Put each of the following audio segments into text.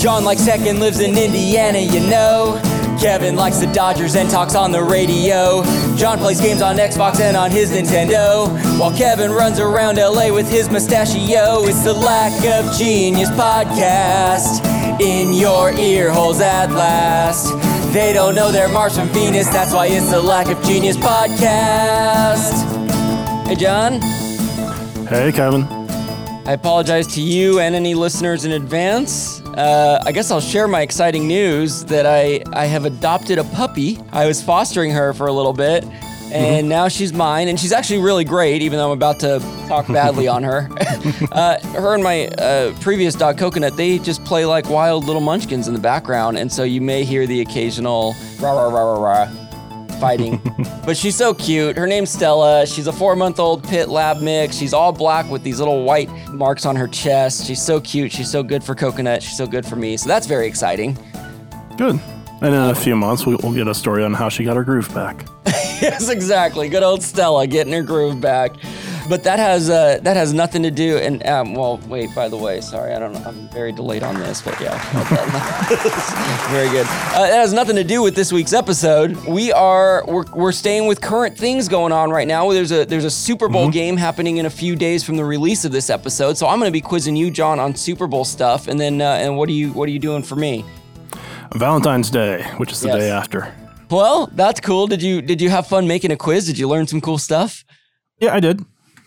John likes tech and lives in Indiana, you know. Kevin likes the Dodgers and talks on the radio. John plays games on Xbox and on his Nintendo. While Kevin runs around LA with his mustachio. It's the Lack of Genius podcast in your ear holes at last. They don't know they're Mars from Venus, that's why it's the Lack of Genius podcast. Hey, John. Hey, Kevin. I apologize to you and any listeners in advance. Uh, I guess I'll share my exciting news that I, I have adopted a puppy. I was fostering her for a little bit, and now she's mine. And she's actually really great, even though I'm about to talk badly on her. uh, her and my uh, previous dog, Coconut, they just play like wild little munchkins in the background. And so you may hear the occasional rah, rah, rah, rah, rah fighting. but she's so cute. Her name's Stella. She's a four month old pit lab mix. She's all black with these little white marks on her chest. She's so cute. She's so good for coconut. She's so good for me. So that's very exciting. Good. And in a few months, we- we'll get a story on how she got her groove back. yes, exactly. Good old Stella getting her groove back. But that has uh, that has nothing to do. And um, well, wait. By the way, sorry, I don't know. I'm very delayed on this, but yeah, very good. Uh, that has nothing to do with this week's episode. We are we're, we're staying with current things going on right now. There's a there's a Super Bowl game happening in a few days from the release of this episode. So I'm going to be quizzing you, John, on Super Bowl stuff. And then uh, and what are you what are you doing for me? Valentine's Day, which is the Yes. day after. Well, that's cool. Did you did you have fun making a quiz? Did you learn some cool stuff? Yeah, I did.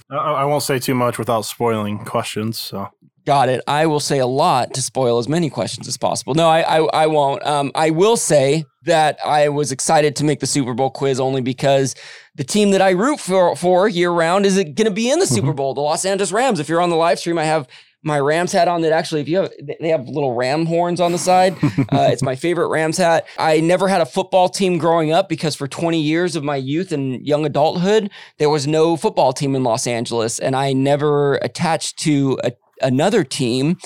I, I won't say too much without spoiling questions. So Got it. I will say a lot to spoil as many questions as possible. No, I I, I won't. Um, I will say that I was excited to make the Super Bowl quiz only because the team that I root for for year round is going to be in the Super Bowl, the Los Angeles Rams. If you're on the live stream, I have my Rams hat on that actually if you have they have little ram horns on the side. Uh, it's my favorite Rams hat. I never had a football team growing up because for 20 years of my youth and young adulthood, there was no football team in Los Angeles and I never attached to a another team.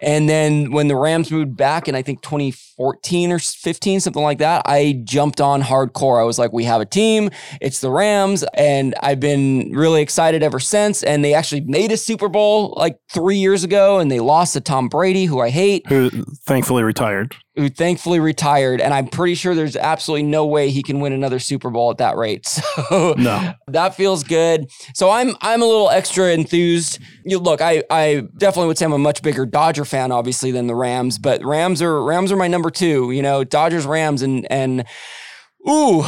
And then when the Rams moved back in, I think 2014 or 15, something like that, I jumped on hardcore. I was like, we have a team, it's the Rams. And I've been really excited ever since. And they actually made a Super Bowl like three years ago and they lost to Tom Brady, who I hate who thankfully retired. Who thankfully retired, and I'm pretty sure there's absolutely no way he can win another Super Bowl at that rate. So No. that feels good. So I'm I'm a little extra enthused. You look, I I definitely would say I'm a much bigger Dodger fan, obviously, than the Rams, but Rams are Rams are my number two. You know, Dodgers, Rams, and and ooh.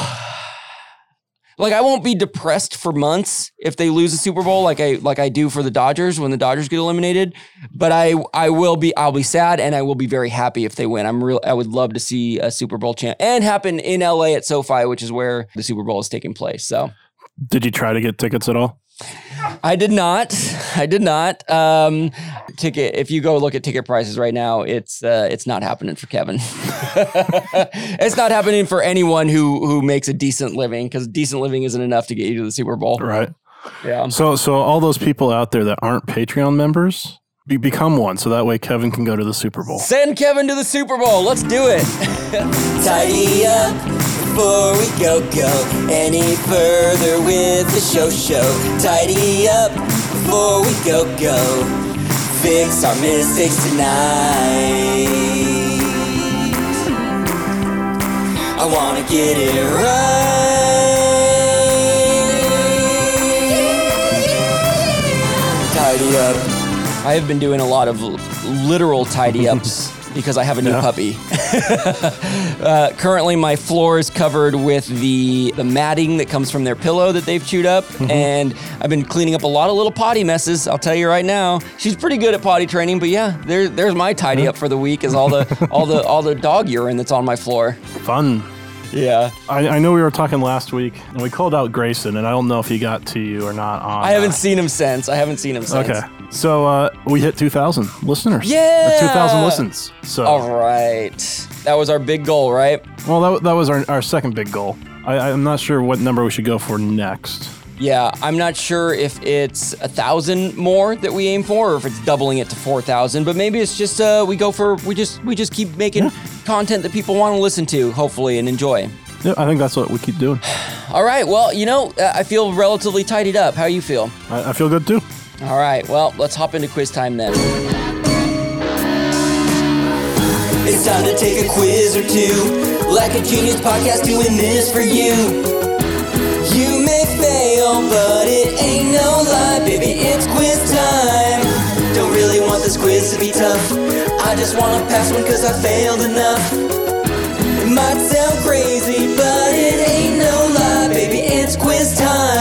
Like I won't be depressed for months if they lose a Super Bowl like I like I do for the Dodgers when the Dodgers get eliminated, but I I will be I'll be sad and I will be very happy if they win. I'm real I would love to see a Super Bowl champ and happen in LA at SoFi, which is where the Super Bowl is taking place. So Did you try to get tickets at all? I did not. I did not. Um, ticket. If you go look at ticket prices right now, it's uh, it's not happening for Kevin. it's not happening for anyone who who makes a decent living because decent living isn't enough to get you to the Super Bowl. Right. Yeah. So, so all those people out there that aren't Patreon members, be, become one, so that way Kevin can go to the Super Bowl. Send Kevin to the Super Bowl. Let's do it. Tidy up before we go go any further with the show show. Tidy up before we go go. Fix our mistakes tonight. I wanna get it right. Tidy up. I have been doing a lot of literal tidy ups because I have a new Yeah. puppy. uh, currently, my floor is covered with the the matting that comes from their pillow that they've chewed up, and I've been cleaning up a lot of little potty messes. I'll tell you right now, she's pretty good at potty training. But yeah, there, there's my tidy up for the week is all the all the all the dog urine that's on my floor. Fun. Yeah, I, I know we were talking last week, and we called out Grayson, and I don't know if he got to you or not. On I haven't that. seen him since. I haven't seen him since. Okay, so uh, we hit 2,000 listeners. Yeah! 2,000 listens. So, All right, that was our big goal, right? well, that, that was our, our second big goal. I, I'm not sure what number we should go for next. Yeah, I'm not sure if it's a thousand more that we aim for, or if it's doubling it to four thousand. But maybe it's just uh, we go for we just we just keep making content that people want to listen to, hopefully, and enjoy. Yeah, I think that's what we keep doing. All right. Well, you know, uh, I feel relatively tidied up. How you feel? I, I feel good too. All right. Well, let's hop into quiz time then. It's time to take a quiz or two. Like a genius podcast doing this for you. You may fail, but it ain't no lie, baby. It's quiz time. Don't really want this quiz to be tough. I just wanna pass one cause I failed enough. It might sound crazy, but it ain't no lie, baby. It's quiz time.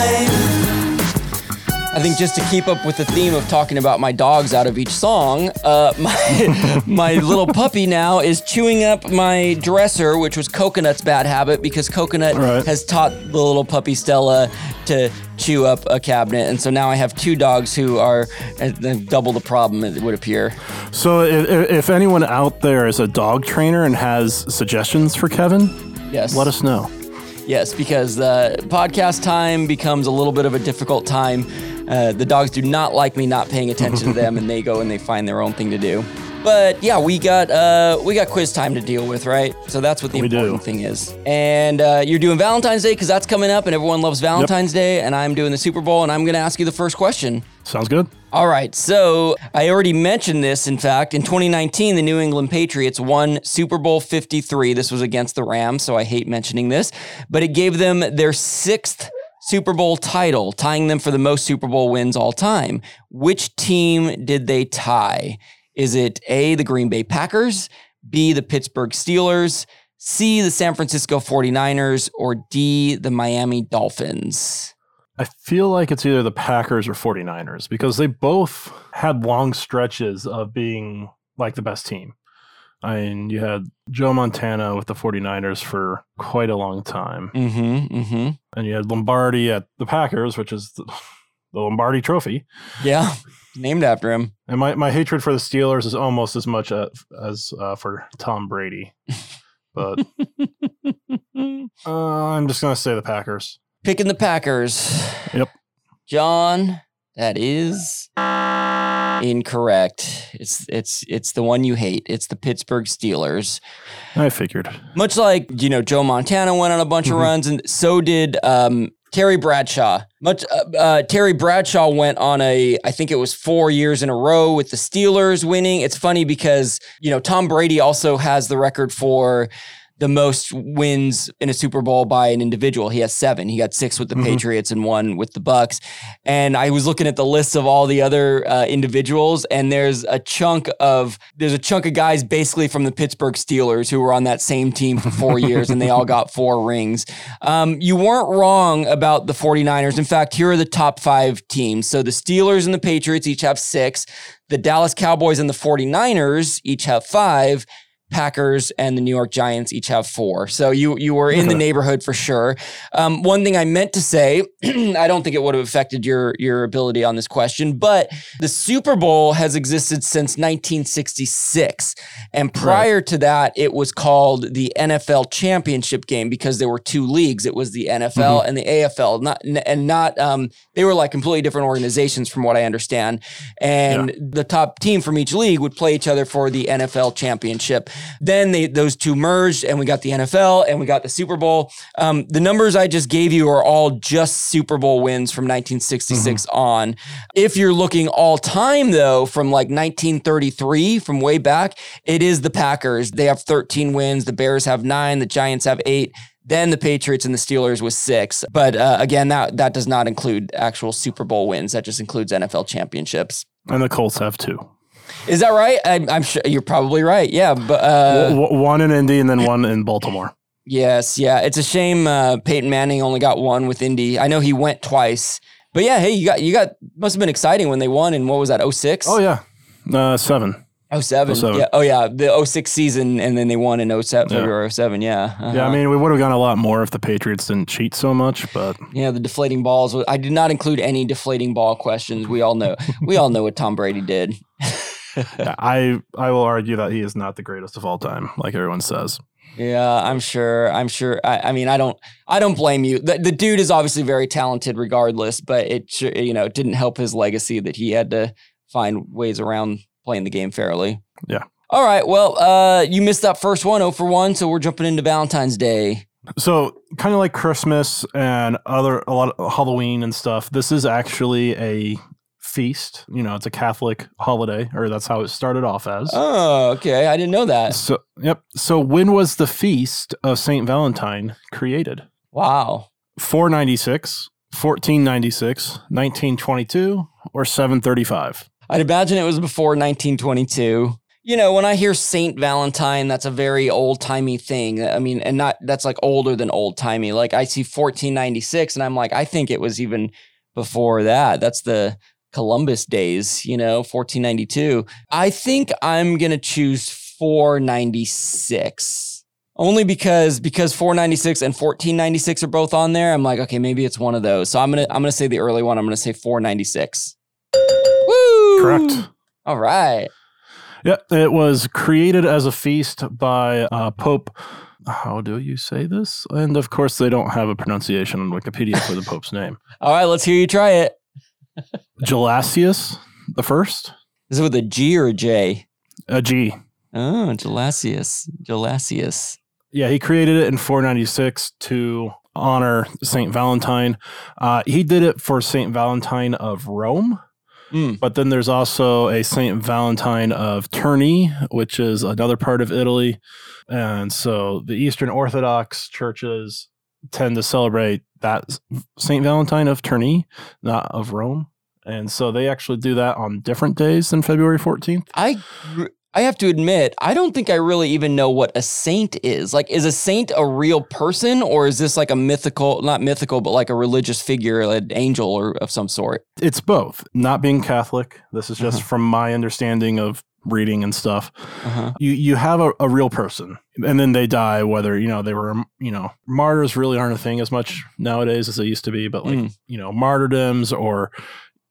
I think just to keep up with the theme of talking about my dogs out of each song, uh, my my little puppy now is chewing up my dresser, which was Coconut's bad habit because Coconut Right. has taught the little puppy Stella to chew up a cabinet, and so now I have two dogs who are uh, double the problem. It would appear. So if, if anyone out there is a dog trainer and has suggestions for Kevin, Yes. let us know. Yes, because uh, podcast time becomes a little bit of a difficult time. Uh, the dogs do not like me not paying attention to them, and they go and they find their own thing to do. But yeah, we got uh, we got quiz time to deal with, right? So that's what the We do. important thing is. And uh, you're doing Valentine's Day because that's coming up, and everyone loves Valentine's Day. And I'm doing the Super Bowl, and I'm going to ask you the first question. Sounds good. All right, so I already mentioned this. In fact, in 2019, the New England Patriots won Super Bowl 53. This was against the Rams, so I hate mentioning this, but it gave them their sixth Super Bowl title, tying them for the most Super Bowl wins all time. Which team did they tie? Is it A, the Green Bay Packers, B, the Pittsburgh Steelers, C, the San Francisco 49ers, or D, the Miami Dolphins? I feel like it's either the Packers or 49ers because they both had long stretches of being like the best team. I mean, you had Joe Montana with the 49ers for quite a long time. Mm-hmm, mm-hmm. And you had Lombardi at the Packers, which is the, the Lombardi trophy. Yeah, named after him. And my, my hatred for the Steelers is almost as much uh, as uh, for Tom Brady. But uh, I'm just going to say the Packers. Picking the Packers. Yep. John, that is incorrect. It's it's it's the one you hate. It's the Pittsburgh Steelers. I figured. Much like you know Joe Montana went on a bunch of Mhm. runs, and so did um, Terry Bradshaw. Much uh, uh, Terry Bradshaw went on a I think it was four years in a row with the Steelers winning. It's funny because you know Tom Brady also has the record for the most wins in a Super Bowl by an individual. He has seven. He got six with the Mhm. Patriots and one with the Bucs. And I was looking at the list of all the other uh, individuals, and there's a chunk of there's a chunk of guys basically from the Pittsburgh Steelers who were on that same team for four years, and they all got four rings. Um, you weren't wrong about the 49ers. In fact, here are the top five teams. So the Steelers and the Patriots each have six. The Dallas Cowboys and the 49ers each have five. Packers and the New York Giants each have four. So you you were in the neighborhood for sure. Um, one thing I meant to say, I don't think it would have affected your your ability on this question, but the Super Bowl has existed since 1966, and prior to that, it was called the NFL Championship Game because there were two leagues. It was the NFL and the AFL, not and not um, they were like completely different organizations from what I understand. And the top team from each league would play each other for the NFL championship. Then they those two merged, and we got the NFL and we got the Super Bowl. Um, the numbers I just gave you are all just Super Bowl wins from 1966 on. If you're looking all time though, from like 1933, from way back, it is the Packers. They have 13 wins. The Bears have nine. The Giants have eight. Then the Patriots and the Steelers with six. But uh, again, that that does not include actual Super Bowl wins. That just includes NFL championships. And the Colts have two. Is that right? I'm, I'm sure you're probably right. Yeah, but uh, W- one in Indy and then one in Baltimore. yes, yeah. It's a shame uh, Peyton Manning only got one with Indy. I know he went twice, but yeah. Hey, you got you got must have been exciting when they won And what was that? 06? Oh yeah, uh, seven. 07. 07. Yeah. Oh yeah, the 06 season, and then they won in 07, Yeah. February 07. Yeah. Yeah, I Uh-huh. mean, we would have gone a lot more if the Patriots didn't cheat so much, but Yeah, the deflating balls. I did not include any deflating ball questions. We all know. we all know what Tom Brady did. I I will argue that he is not the greatest of all time, like everyone says. Yeah, I'm sure. I'm sure. I, I mean, I don't. I don't blame you. The, the dude is obviously very talented, regardless. But it, you know, didn't help his legacy that he had to find ways around playing the game fairly. Yeah. All right. Well, uh, you missed that first one, 0 for one. So we're jumping into Valentine's Day. So, kind of like Christmas and other a lot of Halloween and stuff. This is actually a feast. You know, it's a Catholic holiday, or that's how it started off as. Oh, okay. I didn't know that. So, yep. So, when was the feast of Saint Valentine created? Wow. 496, 1496, 1922, or 735? I'd imagine it was before 1922. You know, when I hear Saint Valentine, that's a very old timey thing. I mean, and not that's like older than old timey. Like I see 1496, and I'm like, I think it was even before that. That's the Columbus days, you know, 1492. I think I'm going to choose 496. Only because because 496 and 1496 are both on there. I'm like, okay, maybe it's one of those. So I'm going to I'm going to say the early one. I'm going to say 496. Woo! Correct. All right. Yeah, it was created as a feast by uh, Pope. How do you say this? And of course, they don't have a pronunciation on Wikipedia for the Pope's name. All right, let's hear you try it. Gelasius the first. Is it with a G or a J? A G. Oh, Gelasius. Gelasius. Yeah, he created it in 496 to honor Saint Valentine. Uh, he did it for Saint Valentine of Rome. Mm. But then there's also a Saint Valentine of Terni, which is another part of Italy. And so the Eastern Orthodox churches tend to celebrate that Saint Valentine of Terni, not of Rome. And so they actually do that on different days than February 14th. I I have to admit, I don't think I really even know what a saint is. Like, is a saint a real person, or is this like a mythical, not mythical, but like a religious figure, an angel or of some sort? It's both. Not being Catholic, this is just Uh-huh. from my understanding of reading and stuff. Uh-huh. You you have a, a real person, and then they die. Whether you know they were you know martyrs really aren't a thing as much nowadays as they used to be, but like Mm. you know martyrdoms or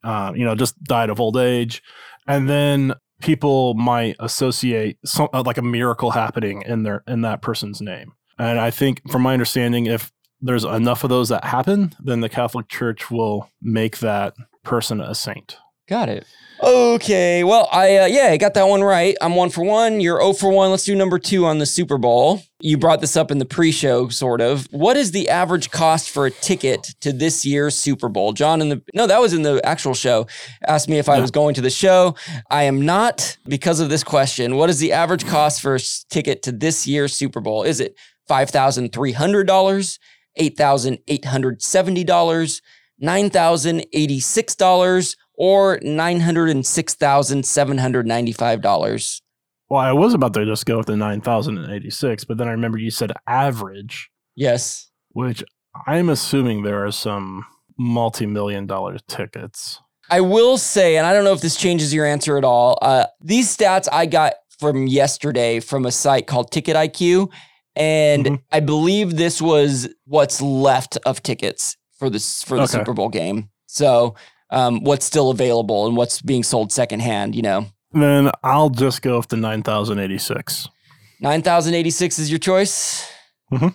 uh, you know just died of old age, and then people might associate some uh, like a miracle happening in their in that person's name. And I think, from my understanding, if there's enough of those that happen, then the Catholic Church will make that person a saint. Got it. Okay. Well, I uh, yeah, I got that one right. I'm one for one. You're 0 for one. Let's do number two on the Super Bowl. You brought this up in the pre-show, sort of. What is the average cost for a ticket to this year's Super Bowl? John in the no, that was in the actual show. Asked me if I was going to the show. I am not because of this question. What is the average cost for a s- ticket to this year's Super Bowl? Is it five thousand three hundred dollars, eight thousand eight hundred seventy dollars? $9,086 or $906,795. Well, I was about to just go with the 9,086, but then I remember you said average, Yes. which I'm assuming there are some multi million dollar tickets. I will say, and I don't know if this changes your answer at all. Uh, these stats I got from yesterday from a site called Ticket IQ, and Mhm. I believe this was what's left of tickets for this for the Okay. Super Bowl game. So, um, what's still available and what's being sold secondhand? You know, Then I'll just go with the 9,086. nine thousand eighty six is your choice. Mhm.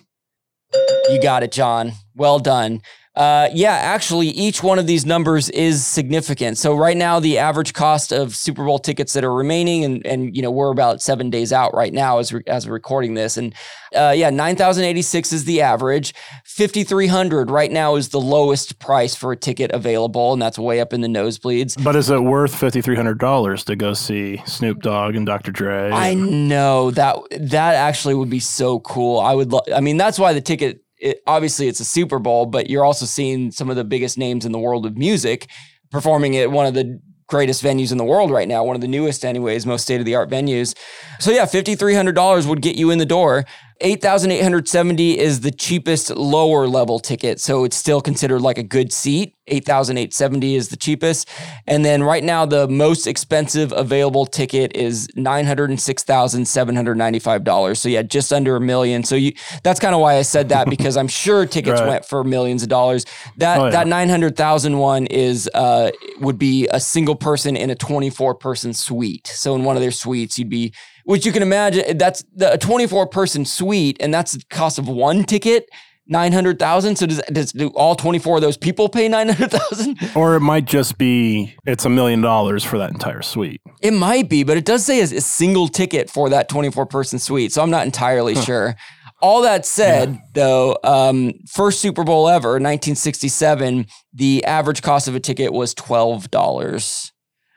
You got it, John. Well done. Uh, yeah, actually, each one of these numbers is significant. So right now, the average cost of Super Bowl tickets that are remaining, and and you know we're about seven days out right now as re- as we're recording this, and uh, yeah, nine thousand eighty six is the average. Fifty three hundred right now is the lowest price for a ticket available, and that's way up in the nosebleeds. But is it worth $5,300 to go see Snoop Dogg and Dr. Dre? I know that that actually would be so cool. I would. Lo- I mean, that's why the ticket. It, obviously, it's a Super Bowl, but you're also seeing some of the biggest names in the world of music performing at one of the greatest venues in the world right now, one of the newest, anyways, most state of the art venues. So yeah, fifty three hundred dollars would get you in the door. Eight thousand eight hundred seventy is the cheapest lower level ticket, so it's still considered like a good seat. Eight thousand eight seventy is the cheapest, and then right now the most expensive available ticket is nine hundred and six thousand seven hundred ninety five dollars. So yeah, just under a million. So you that's kind of why I said that because I'm sure tickets Right. went for millions of dollars. That Oh, yeah. that nine hundred thousand one is uh would be a single person in a twenty four person suite. So in one of their suites, you'd be which you can imagine that's the, a 24 person suite and that's the cost of one ticket 900,000 so does, does do all 24 of those people pay 900,000 Or it might just be it's a million dollars for that entire suite. it might be but it does say a, a single ticket for that 24 person suite so I'm not entirely sure. All that said, though, um, first Super Bowl ever, 1967, the average cost of a ticket was twelve dollars,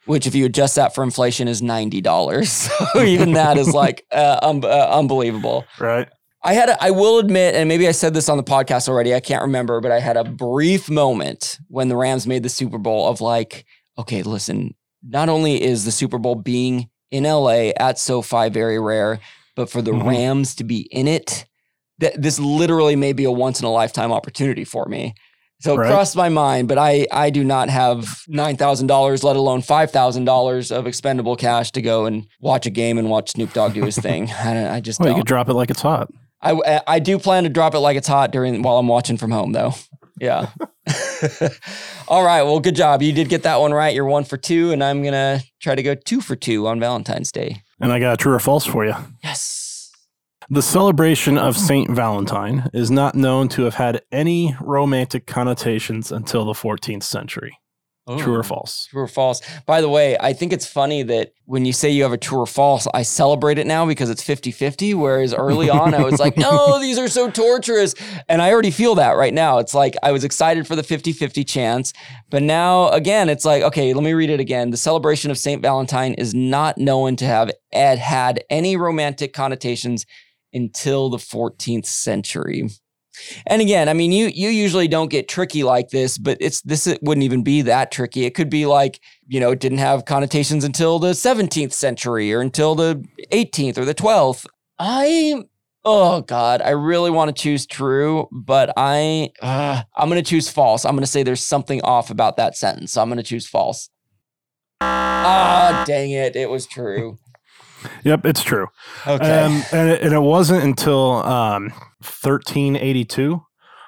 which, if you adjust that for inflation, is ninety dollars. So even that is like uh, um, uh, unbelievable. Right. I had, a, I will admit, and maybe I said this on the podcast already. I can't remember, but I had a brief moment when the Rams made the Super Bowl of like, okay, listen. Not only is the Super Bowl being in LA at SoFi very rare, but for the Mhm. Rams to be in it, th- this literally may be a once in a lifetime opportunity for me. So it Right. crossed my mind, but I I do not have nine thousand dollars, let alone five thousand dollars of expendable cash to go and watch a game and watch Snoop Dogg do his thing. I, don't- I just Well, you don't. could drop it like it's hot. I I do plan to drop it like it's hot during while I'm watching from home though. Yeah. All right. Well, good job. You did get that one right. You're one for two, and I'm gonna try to go two for two on Valentine's Day. And I got a true or false for you. Yes. The celebration of Saint Valentine is not known to have had any romantic connotations until the 14th century. Oh. True or false? True or false? By the way, I think it's funny that when you say you have a true or false, I celebrate it now because it's 50 50. Whereas early on, I was like, no, these are so torturous. And I already feel that right now. It's like I was excited for the 50 50 chance. But now, again, it's like, okay, let me read it again. The celebration of St. Valentine is not known to have had any romantic connotations until the 14th century. And again, I mean, you you usually don't get tricky like this, but it's this it wouldn't even be that tricky. It could be like, you know, it didn't have connotations until the 17th century or until the 18th or the 12th. I oh god, I really want to choose true, but I uh, I'm to choose false. I'm to say there's something off about that sentence. So I'm to choose false. Ah, dang it. It was true. Yep, it's true. Okay. Um, and, it, and it wasn't until um, 1382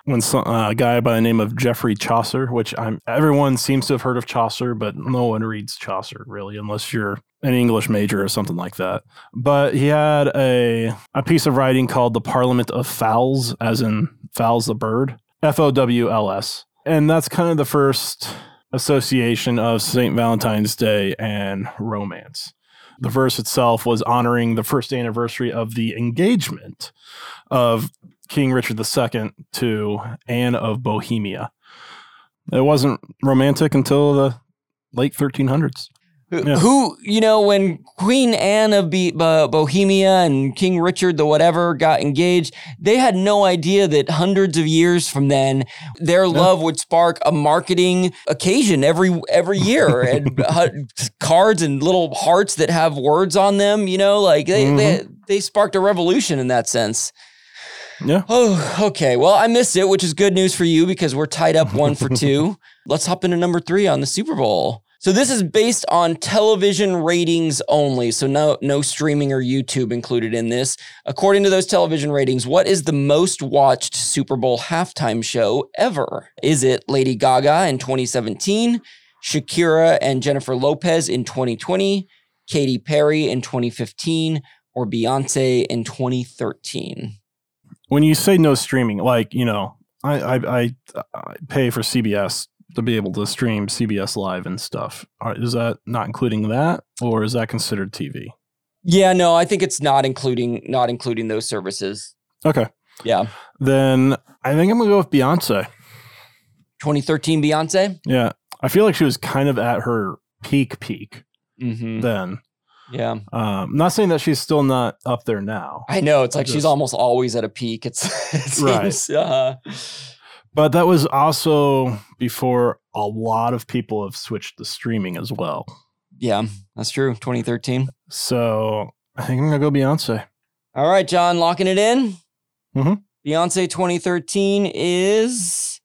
when some, uh, a guy by the name of Geoffrey Chaucer, which I'm everyone seems to have heard of Chaucer, but no one reads Chaucer really, unless you're an English major or something like that. But he had a a piece of writing called the Parliament of Fowls, as in fowls the bird, F O W L S, and that's kind of the first association of Saint Valentine's Day and romance. The verse itself was honoring the first anniversary of the engagement of King Richard II to Anne of Bohemia. It wasn't romantic until the late 1300s. Who- Yeah. Who, you know, when Queen Anne of Be- Bo- Bohemia and King Richard the whatever got engaged, they had no idea that hundreds of years from then, their love would spark a marketing occasion every every year, and uh, cards and little hearts that have words on them. You know, like they they, they sparked a revolution in that sense. Yeah. Oh, okay. Well, I missed it, which is good news for you because we're tied up one for two. Let's hop into number three on the Super Bowl. So this is based on television ratings only. So no no streaming or YouTube included in this. According to those television ratings, what is the most watched Super Bowl halftime show ever? Is it Lady Gaga in 2017, Shakira and Jennifer Lopez in 2020, Katy Perry in 2015, or Beyonce in 2013? When you say no streaming, like, you know, I, I, I, I pay for CBS to be able to stream CBS Live and stuff. Is that not including that, or is that considered TV? Yeah, no, I think it's not including not including those services. Okay. Yeah. Then I think I'm going to go with Beyonce. 2013 Beyonce? Yeah. I feel like she was kind of at her peak, peak Mm-hmm. then. Yeah. Um, not saying that she's still not up there now, I know. It's like she's almost always at a peak. It's it Right. uh, but that was also before a lot of people have switched to streaming as well. yeah, that's true. 2013. So I think I'm gonna go Beyonce. All right, John, locking it in. Mhm. Beyonce 2013 is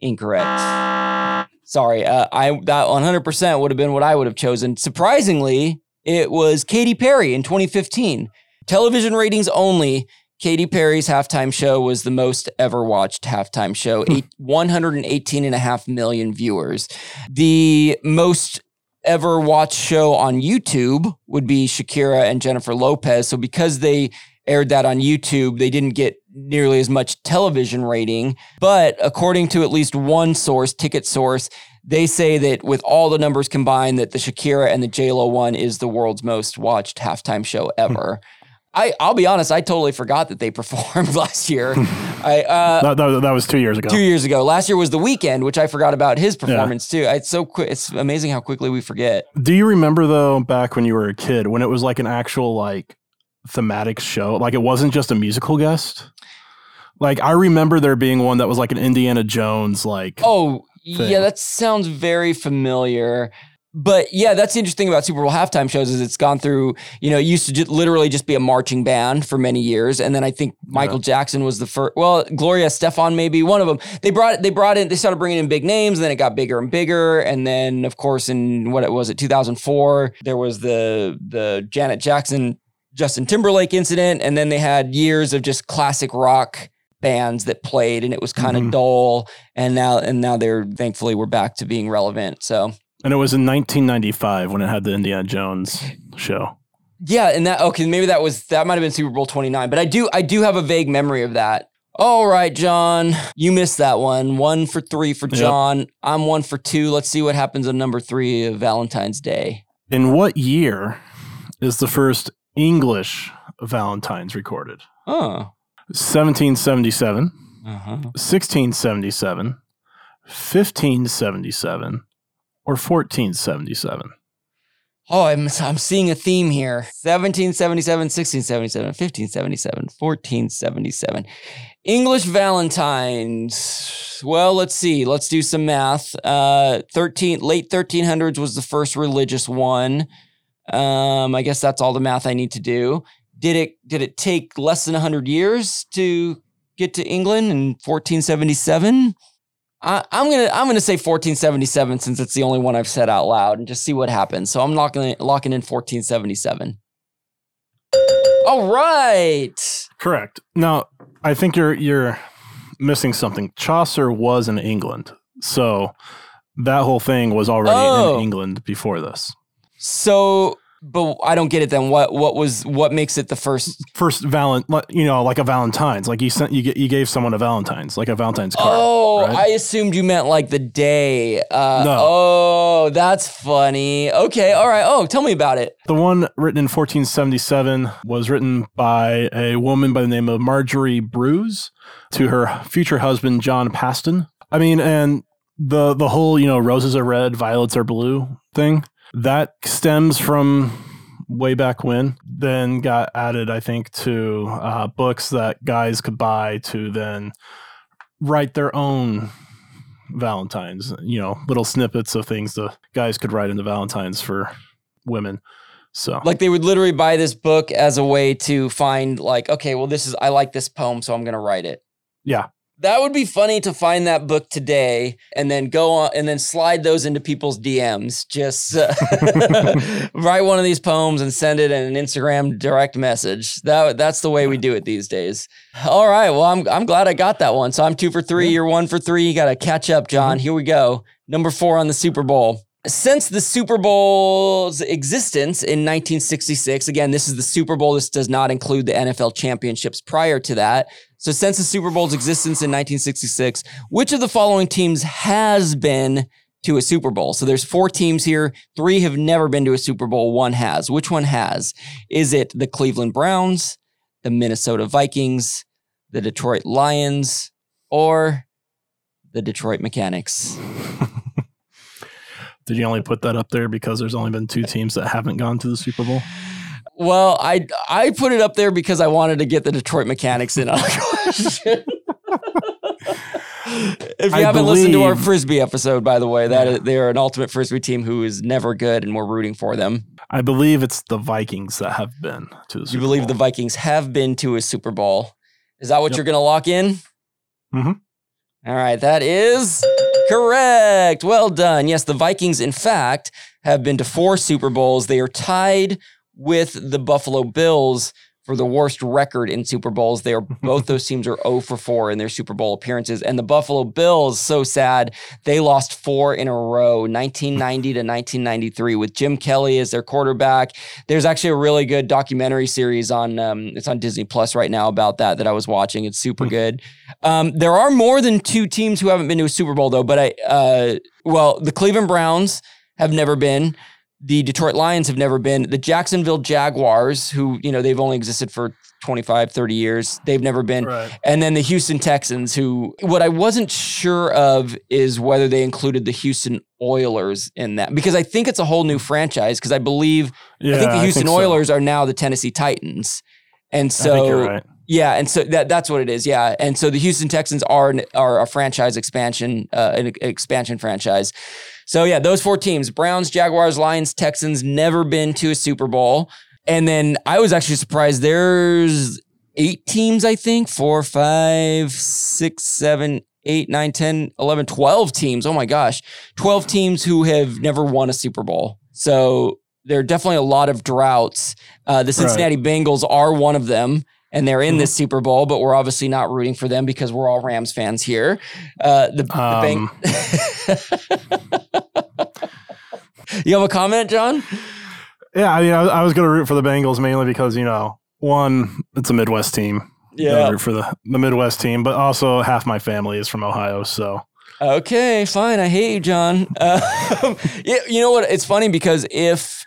incorrect. Sorry, uh, I that 100% would have been what I would have chosen. Surprisingly, it was Katy Perry in 2015. Television ratings only. Katy Perry's halftime show was the most ever watched halftime show, hmm. eight, 118 and a half million viewers. The most ever watched show on YouTube would be Shakira and Jennifer Lopez. So because they aired that on YouTube, they didn't get nearly as much television rating. But according to at least one source, Ticket Source, they say that with all the numbers combined, that the Shakira and the JLo one is the world's most watched halftime show ever. I I'll be honest, I totally forgot that they performed last year. I uh, That, that, that was two years ago. two years ago. Last year was the Weeknd, which I forgot about his performance too. It's so quick. It's amazing how quickly we forget. Do you remember though, back when you were a kid, when it was like an actual like thematic show? Like it wasn't just a musical guest. Like I remember there being one that was like an Indiana Jones, like Oh, thing. yeah, that sounds very familiar. But yeah, that's the interesting about Super Bowl halftime shows is it's gone through, you know, it used to ju- literally just be a marching band for many years. And then I think Michael Jackson was the first, well, Gloria Estefan, maybe one of them. They brought, they brought in, they started bringing in big names and then it got bigger and bigger. And then of course, in what it was, it 2004, there was the, the Janet Jackson, Justin Timberlake incident. And then they had years of just classic rock bands that played and it was kind of Mhm. dull. And now, and now they're thankfully we're back to being relevant. So and it was in 1995 when it had the Indiana Jones show. Yeah, and that okay, maybe that was that might have been Super Bowl 29, but I do I do have a vague memory of that. All right, John, you missed that one. One for three for Yep. John. I'm one for two. Let's see what happens on number three of Valentine's Day. In what year is the first English Valentine's recorded? Oh. 1777, Uh-huh. 1677, 1577, or 1477? Oh, I'm I'm seeing a theme here. 1777, 1677, 1577, 1477. English Valentines. Well, let's see. Let's do some math. Uh 13 late 1300s was the first religious one. Um I guess that's all the math I need to do. Did it did it take less than 100 years to get to England in 1477? I, I'm gonna I'm gonna say 1477 since it's the only one I've said out loud and just see what happens. So I'm locking locking in 1477. All right. Correct. Now, I think you're you're missing something. Chaucer was in England, so that whole thing was already Oh. in England before this. So, but I don't get it. Then what what was what makes it the first? First valent, you know, like a Valentine's, like you sent you get you gave someone a Valentine's, like a Valentine's card. Oh, right? I assumed you meant like the day. Uh, No. Oh, that's funny. Okay. All right. Oh, tell me about it. The one written in 1477 was written by a woman by the name of Margery Brews to her future husband John Paston. I mean, and the the whole you know roses are red, violets are blue thing that stems from way back when. Then got added, I think, to uh, books that guys could buy to then write their own Valentines. You know, little snippets of things the guys could write into Valentines for women. So Like they would literally buy this book as a way to find like, okay, well, this is I like this poem, so I'm gonna write it. Yeah. That would be funny to find that book today and then go on and then slide those into people's DMs. Just uh, write one of these poems and send it in an Instagram direct message. That that's the way we do it these days. All right. Well, I'm I'm glad I got that one. So I'm two for three. You're one for three. You got to catch up, John. Here we go. Number four on the Super Bowl. Since the Super Bowl's existence in 1966, again, this is the Super Bowl. This does not include the NFL championships prior to that. So, since the Super Bowl's existence in 1966, which of the following teams has been to a Super Bowl? So, there's four teams here. Three have never been to a Super Bowl. One has. Which one has? Is it the Cleveland Browns, the Minnesota Vikings, the Detroit Lions, or the Detroit Mechanics? Did you only put that up there because there's only been two teams that haven't gone to the Super Bowl? Well, I I put it up there because I wanted to get the Detroit Mechanics in on a question. if you I haven't listened to our frisbee episode, by the way, that Yeah. is, they are an ultimate frisbee team who is never good, and we're rooting for them. I believe it's the Vikings that have been to the You Super believe Bowl. the Vikings have been to a Super Bowl? Is that what Yep. you're going to lock in? Mhm. All right, that is correct. Well done. Yes, the Vikings, in fact, have been to four Super Bowls. They are tied with the Buffalo Bills for the worst record in Super Bowls. They are both those teams are 0 for 4 in their Super Bowl appearances. And the Buffalo Bills, so sad, they lost four in a row, 1990 to 1993, with Jim Kelly as their quarterback. There's actually a really good documentary series on um, it's on Disney Plus right now about that that I was watching. It's super Hmm. good. Um, there are more than two teams who haven't been to a Super Bowl though, but I uh, well, the Cleveland Browns have never been. The Detroit Lions have never been. The Jacksonville Jaguars, who, you know, they've only existed for 25, 30 years, they've never been. Right. And then the Houston Texans, who, what I wasn't sure of is whether they included the Houston Oilers in that, because I think it's a whole new franchise, because I believe, Yeah, I think the Houston so. Oilers are now the Tennessee Titans. And so, think right. yeah, and so that that's what it is. Yeah, and so the Houston Texans are an, are a franchise expansion, uh, an expansion franchise. So yeah, those four teams: Browns, Jaguars, Lions, Texans. Never been to a Super Bowl. And then I was actually surprised. There's eight teams, I think, four, five, six, seven, eight, nine, 10, 11, 12 teams. Oh my gosh. 12 teams who have never won a Super Bowl. So there are definitely a lot of droughts. Uh, the Cincinnati Bengals are one of them. And they're in this Super Bowl, but we're obviously not rooting for them because we're all Rams fans here. Uh, the, the Beng- you have a comment, John? Yeah, I mean, I, I was going to root for the Bengals mainly because you know, one, it's a Midwest team. Gotta root for the the Midwest team, but also half my family is from Ohio, so Okay, fine. I hate you, John. Uh, you, you know what? It's funny because if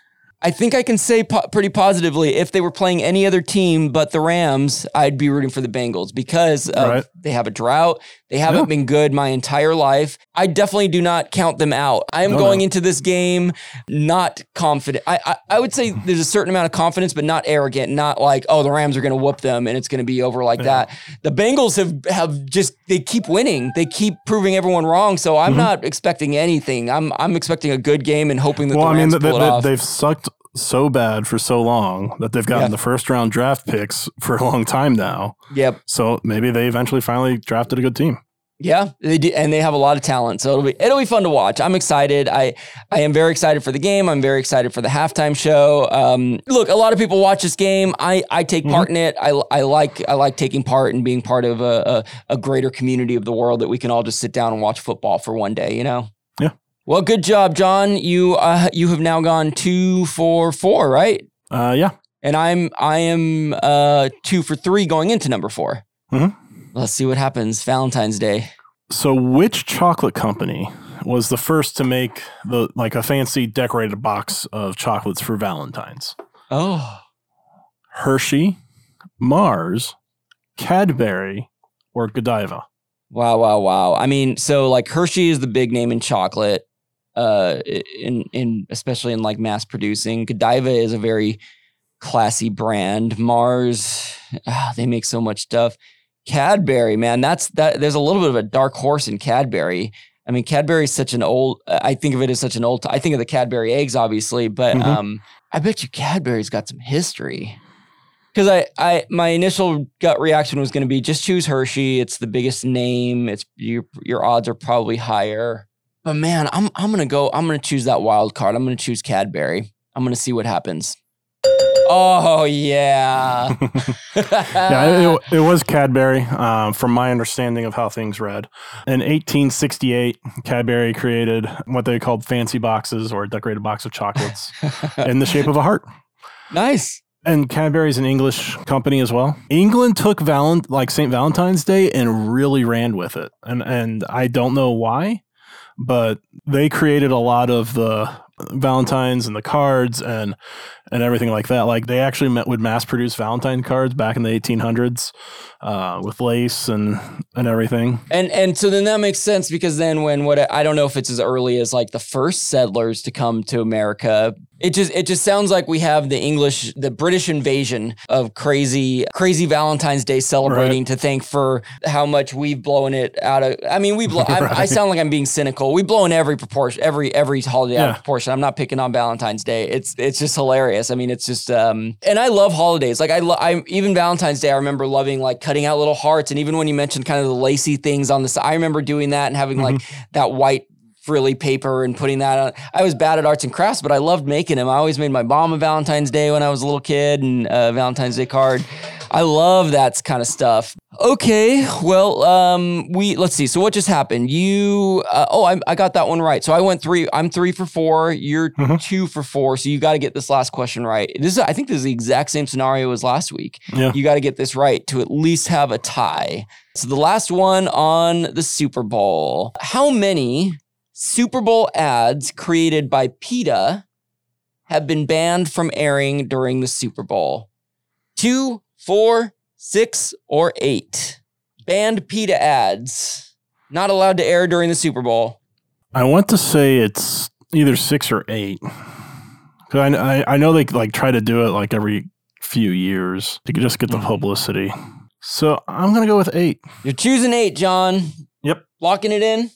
I think I can say po- pretty positively, if they were playing any other team but the Rams, I'd be rooting for the Bengals because Right. they have a drought. They haven't Yeah. been good my entire life. I definitely do not count them out. I am No, going no. into this game not confident. I, I I would say there's a certain amount of confidence, but not arrogant. Not like oh the Rams are going to whoop them and it's going to be over like Yeah. that. The Bengals have have just they keep winning. They keep proving everyone wrong. So Mm-hmm. I'm not expecting anything. I'm I'm expecting a good game and hoping that well, the I mean, Rams they, pull it they, off. they've sucked so bad for so long that they've gotten Yeah. the first round draft picks for a long time now. Yep. So maybe they eventually finally drafted a good team. Yeah, they do, and they have a lot of talent, so it'll be it'll be fun to watch. I'm excited. I I am very excited for the game. I'm very excited for the halftime show. Um, look, a lot of people watch this game. I I take part Mm-hmm. in it. I I like I like taking part and being part of a, a a greater community of the world that we can all just sit down and watch football for one day. You know. Well, good job, John. You uh you have now gone two for four, right? Uh, yeah. And I'm I am uh two for three going into number 4 Mhm. Let's see what happens. Valentine's Day. So, which chocolate company was the first to make the like a fancy decorated box of chocolates for Valentine's? Oh. Hershey, Mars, Cadbury, or Godiva? Wow, wow, wow. I mean, so like Hershey is the big name in chocolate, uh, in in especially in like mass producing. Godiva is a very classy brand. Mars, ah, they make so much stuff. Cadbury, man, that's that. There's a little bit of a dark horse in Cadbury. I mean, Cadbury is such an old. I think of it as such an old. I think of the Cadbury eggs, obviously, but Mhm. um, I bet you Cadbury's got some history. Because I, I, my initial gut reaction was going to be just choose Hershey. It's the biggest name. It's your your odds are probably higher. But man, I'm I'm gonna go. I'm gonna choose that wild card. I'm gonna choose Cadbury. I'm gonna see what happens. Oh yeah. yeah, it, it was Cadbury, um, from my understanding of how things read. In 1868, Cadbury created what they called fancy boxes or a decorated box of chocolates in the shape of a heart. nice. And Cadbury's an English company as well. England took Valent like St. Valentine's Day and really ran with it. And and I don't know why, but they created a lot of the Valentines and the cards and and everything like that. Like they actually met, would mass produce Valentine cards back in the 1800s uh, with lace and and everything. And and so then that makes sense because then when what I don't know if it's as early as like the first settlers to come to America. It just it just sounds like we have the English the British invasion of crazy crazy Valentine's Day celebrating to thank for how much we've blown it out of. I mean we blow. I'm, I sound like I'm being cynical. We've blown every proportion every every holiday out of proportion. I'm not picking on Valentine's Day. It's it's just hilarious. I mean it's just um and I love holidays. Like I lo- I even Valentine's Day I remember loving like cutting out little hearts and even when you mentioned kind of the lacy things on the side I remember doing that and having like that white frilly paper and putting that on. I was bad at arts and crafts, but I loved making them. I always made my mom a Valentine's Day when I was a little kid and a Valentine's Day card. I love that kind of stuff. Okay, well, um, we let's see. So what just happened? You, uh, oh, I, I got that one right. So I went three. I'm three for four. You're Mhm. two for four. So you got to get this last question right. This is, I think, this is the exact same scenario as last week. Yeah. You got to get this right to at least have a tie. So the last one on the Super Bowl. How many Super Bowl ads created by PETA have been banned from airing during the Super Bowl? Two, four, six, or eight? Banned PETA ads. Not allowed to air during the Super Bowl. I want to say it's either six or eight. Cause I, I, I know they like try to do it like every few years to just get the Mhm. publicity. So I'm gonna go with eight. You're choosing eight, John. Yep. Locking it in?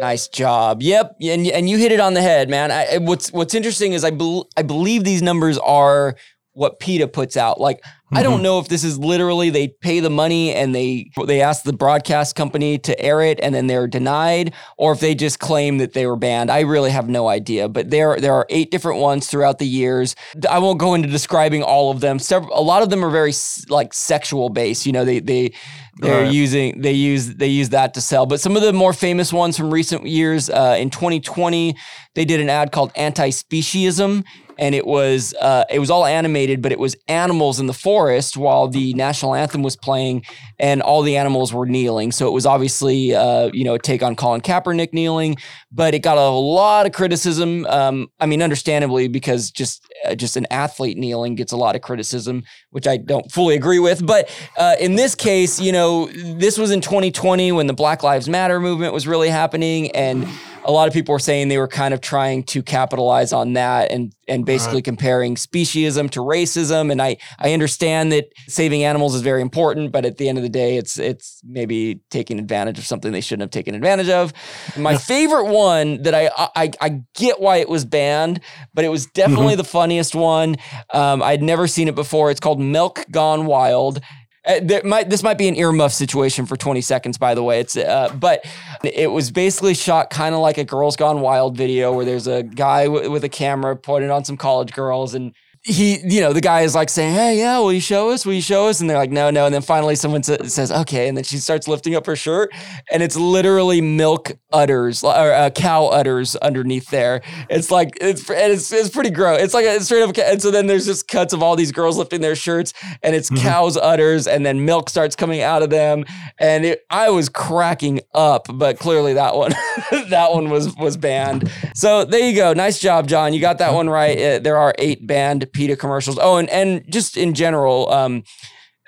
Nice job. Yep, and and you hit it on the head, man. I, what's what's interesting is I I believe these numbers are what PETA puts out. Like I don't Mhm. know if this is literally they pay the money and they they ask the broadcast company to air it and then they're denied, or if they just claim that they were banned. I really have no idea. But there there are eight different ones throughout the years. I won't go into describing all of them. Several, a lot of them are very like sexual based. You know, they they they're Right. using they use they use that to sell. But some of the more famous ones from recent years, uh, in 2020, they did an ad called anti-speciesism, and it was uh, it was all animated, but it was animals in the forest while the national anthem was playing, and all the animals were kneeling. So it was obviously uh, you know a take on Colin Kaepernick kneeling, but it got a lot of criticism. Um, I mean, understandably, because just uh, just an athlete kneeling gets a lot of criticism, which I don't fully agree with. But uh, in this case, you know, this was in 2020 when the Black Lives Matter movement was really happening, and a lot of people were saying they were kind of trying to capitalize on that and and basically comparing speciesism to racism. And I I understand that saving animals is very important, but at the end of the day, it's it's maybe taking advantage of something they shouldn't have taken advantage of. My favorite one that I I I get why it was banned, but it was definitely the funniest one. Um, I'd never seen it before. It's called Milk Gone Wild. Uh, might, this might be an earmuff situation for 20 seconds, by the way. It's uh, but it was basically shot kind of like a Girls Gone Wild video where there's a guy w- with a camera pointed on some college girls and he, you know, the guy is like saying, "Hey, yeah, will you show us? Will you show us?" And they're like, "No, no." And then finally, someone sa- says, "Okay," and then she starts lifting up her shirt, and it's literally milk udders or uh, cow udders underneath there. It's like it's and it's, it's pretty gross. It's like a, it's straight up. And so then there's just cuts of all these girls lifting their shirts, and it's Mhm. cows udders, and then milk starts coming out of them, and it, I was cracking up. But clearly, that one that one was was banned. So there you go. Nice job, John. You got that one right. Uh, there are eight banned PETA commercials. Oh, and and just in general, um,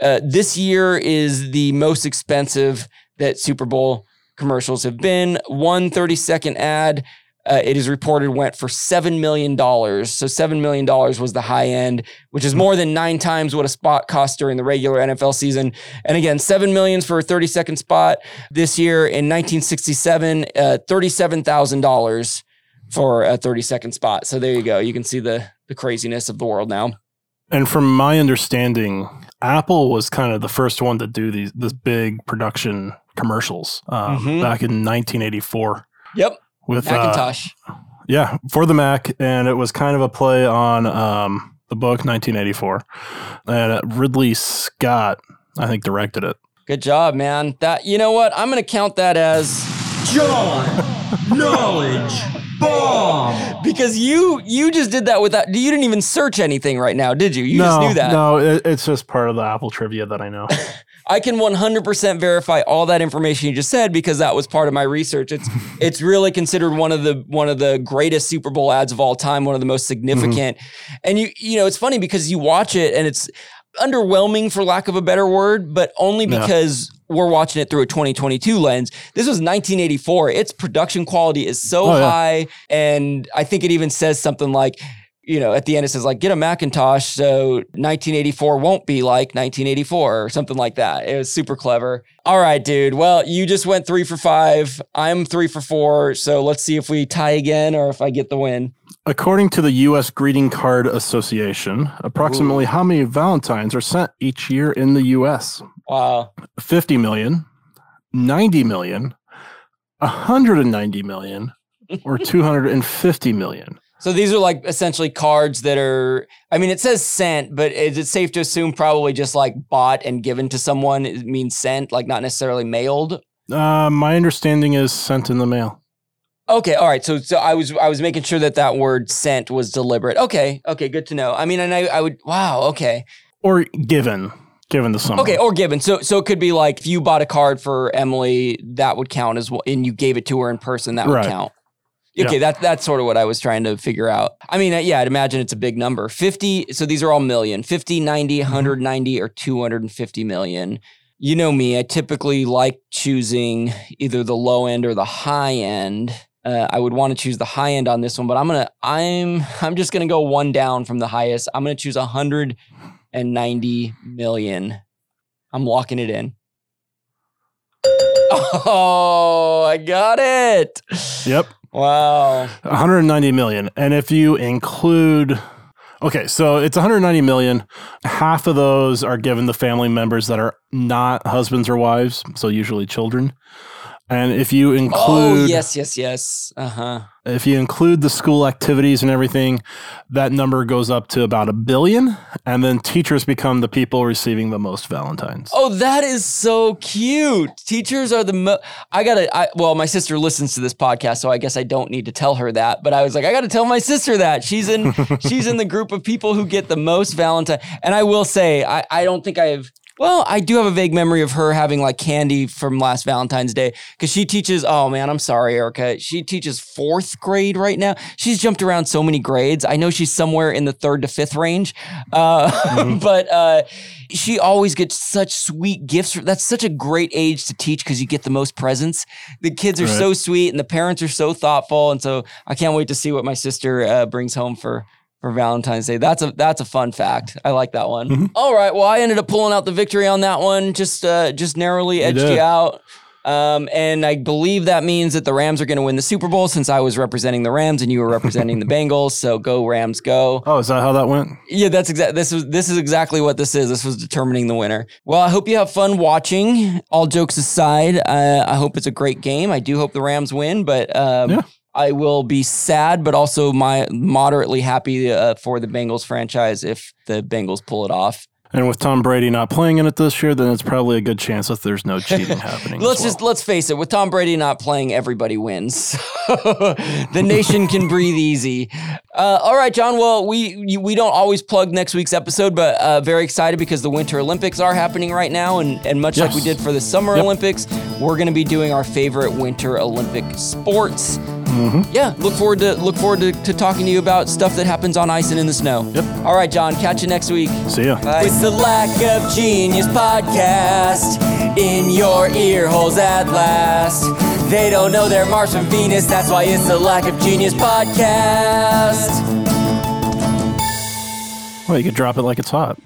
uh, this year is the most expensive that Super Bowl commercials have been. One 30 second ad. Uh, it is reported went for seven million dollars. So seven million dollars was the high end, which is more than nine times what a spot cost during the regular NFL season. And again, seven millions for a 30 second spot this year. In 1967, uh, thirty-seven thousand dollars for a 30 second spot. So there you go. You can see the the craziness of the world now. And from my understanding, Apple was kind of the first one to do these this big production commercials um, Mhm. back in 1984 Yep, with uh, Macintosh. yeah for the Mac, and it was kind of a play on um, the book 1984, and uh, Ridley Scott I think directed it. Good job, man. That you know what? I'm gonna count that as John Knowledge Bomb. because you you just did that without you didn't even search anything right now, did you? You no, just knew that. no, it, it's just part of the Apple trivia that I know. I can 100% verify all that information you just said because that was part of my research. It's it's really considered one of the one of the greatest Super Bowl ads of all time, one of the most mm-hmm. significant. And you you know, it's funny because you watch it and it's underwhelming for lack of a better word, but only Yeah. because we're watching it through a 2022 lens. This was 1984. Its production quality is so Oh, yeah. high and I think it even says something like you know, at the end it says like get a Macintosh so 1984 won't be like 1984 or something like that. It was super clever. All right, dude. Well, you just went 3 for 5. I'm 3 for 4. So let's see if we tie again or if I get the win. According to the U.S. Greeting Card Association, approximately how many Valentines are sent each year in the U.S.? Wow. 50 million, 90 million, 190 million, or 250 million. So these are like essentially cards that are I mean it says sent, but is it safe to assume probably just like bought and given to someone it means sent, like not necessarily mailed? Uh, my understanding is sent in the mail. Okay, all right. So so I was I was making sure that that word sent was deliberate. Okay, okay, good to know. I mean, and I I would wow, okay. Or given, given the someone. Okay, or given. So so it could be like if you bought a card for Emily, that would count as well, and you gave it to her in person, that would Right. count. Okay, Yeah. that that's sort of what I was trying to figure out. I mean, yeah, I'd imagine it's a big number. 50, so these are all million. 50, 90, Mm-hmm. 190 or 250 million. You know me, I typically like choosing either the low end or the high end. Uh, I would want to choose the high end on this one, but I'm gonna I'm I'm just gonna go one down from the highest. I'm gonna choose 190 million. I'm locking it in. Oh, I got it. Yep. Wow. 190 million. And if you include Okay, so it's 190 million. Half of those are given the family members that are not husbands or wives, so usually children. And if you Oh, include yes, yes, yes. Uh huh. if you include the school activities and everything, that number goes up to about a billion. And then teachers become the people receiving the most Valentines. Oh, that is so cute. Teachers are the mo- I gotta. I, well, my sister listens to this podcast, so I guess I don't need to tell her that. But I was like, I gotta tell my sister that she's in. she's in the group of people who get the most Valentine. And I will say, I, I don't think I've. Well, I do have a vague memory of her having like candy from last Valentine's Day because she teaches. Oh man, I'm sorry, Erica. She teaches fourth grade right now. She's jumped around so many grades. I know she's somewhere in the third to fifth range, uh, but uh, she always gets such sweet gifts. That's such a great age to teach because you get the most presents. The kids are Right. so sweet and the parents are so thoughtful, and so I can't wait to see what my sister uh, brings home for for Valentine's Day. That's a that's a fun fact. I like that one. Mhm. All right. Well, I ended up pulling out the victory on that one. Just uh, just narrowly edged did. you out. Um, and I believe that means that the Rams are going to win the Super Bowl since I was representing the Rams and you were representing the Bengals. So go Rams, go! Oh, is that how that went? Yeah, that's exact. This was this is exactly what this is. This was determining the winner. Well, I hope you have fun watching. All jokes aside, uh, I hope it's a great game. I do hope the Rams win, but um, Yeah. I will be sad, but also my moderately happy uh, for the Bengals franchise if the Bengals pull it off. And with Tom Brady not playing in it this year, then it's probably a good chance that there's no cheating happening. Let's well. just let's face it. With Tom Brady not playing, everybody wins. the nation can breathe easy. Uh, all right, John. Well, we we don't always plug next week's episode, but uh, very excited because the Winter Olympics are happening right now, and and much like we did for the Summer Yep. Olympics, we're going to be doing our favorite Winter Olympic sports. Mhm. Yeah, look forward to look forward to, to talking to you about stuff that happens on ice and in the snow. Yep. All right, John. Catch you next week. See ya. It's the Lack of Genius podcast in your ear holes at last. They don't know they're Mars from Venus, that's why it's the Lack of Genius podcast. Well, you could drop it like it's hot.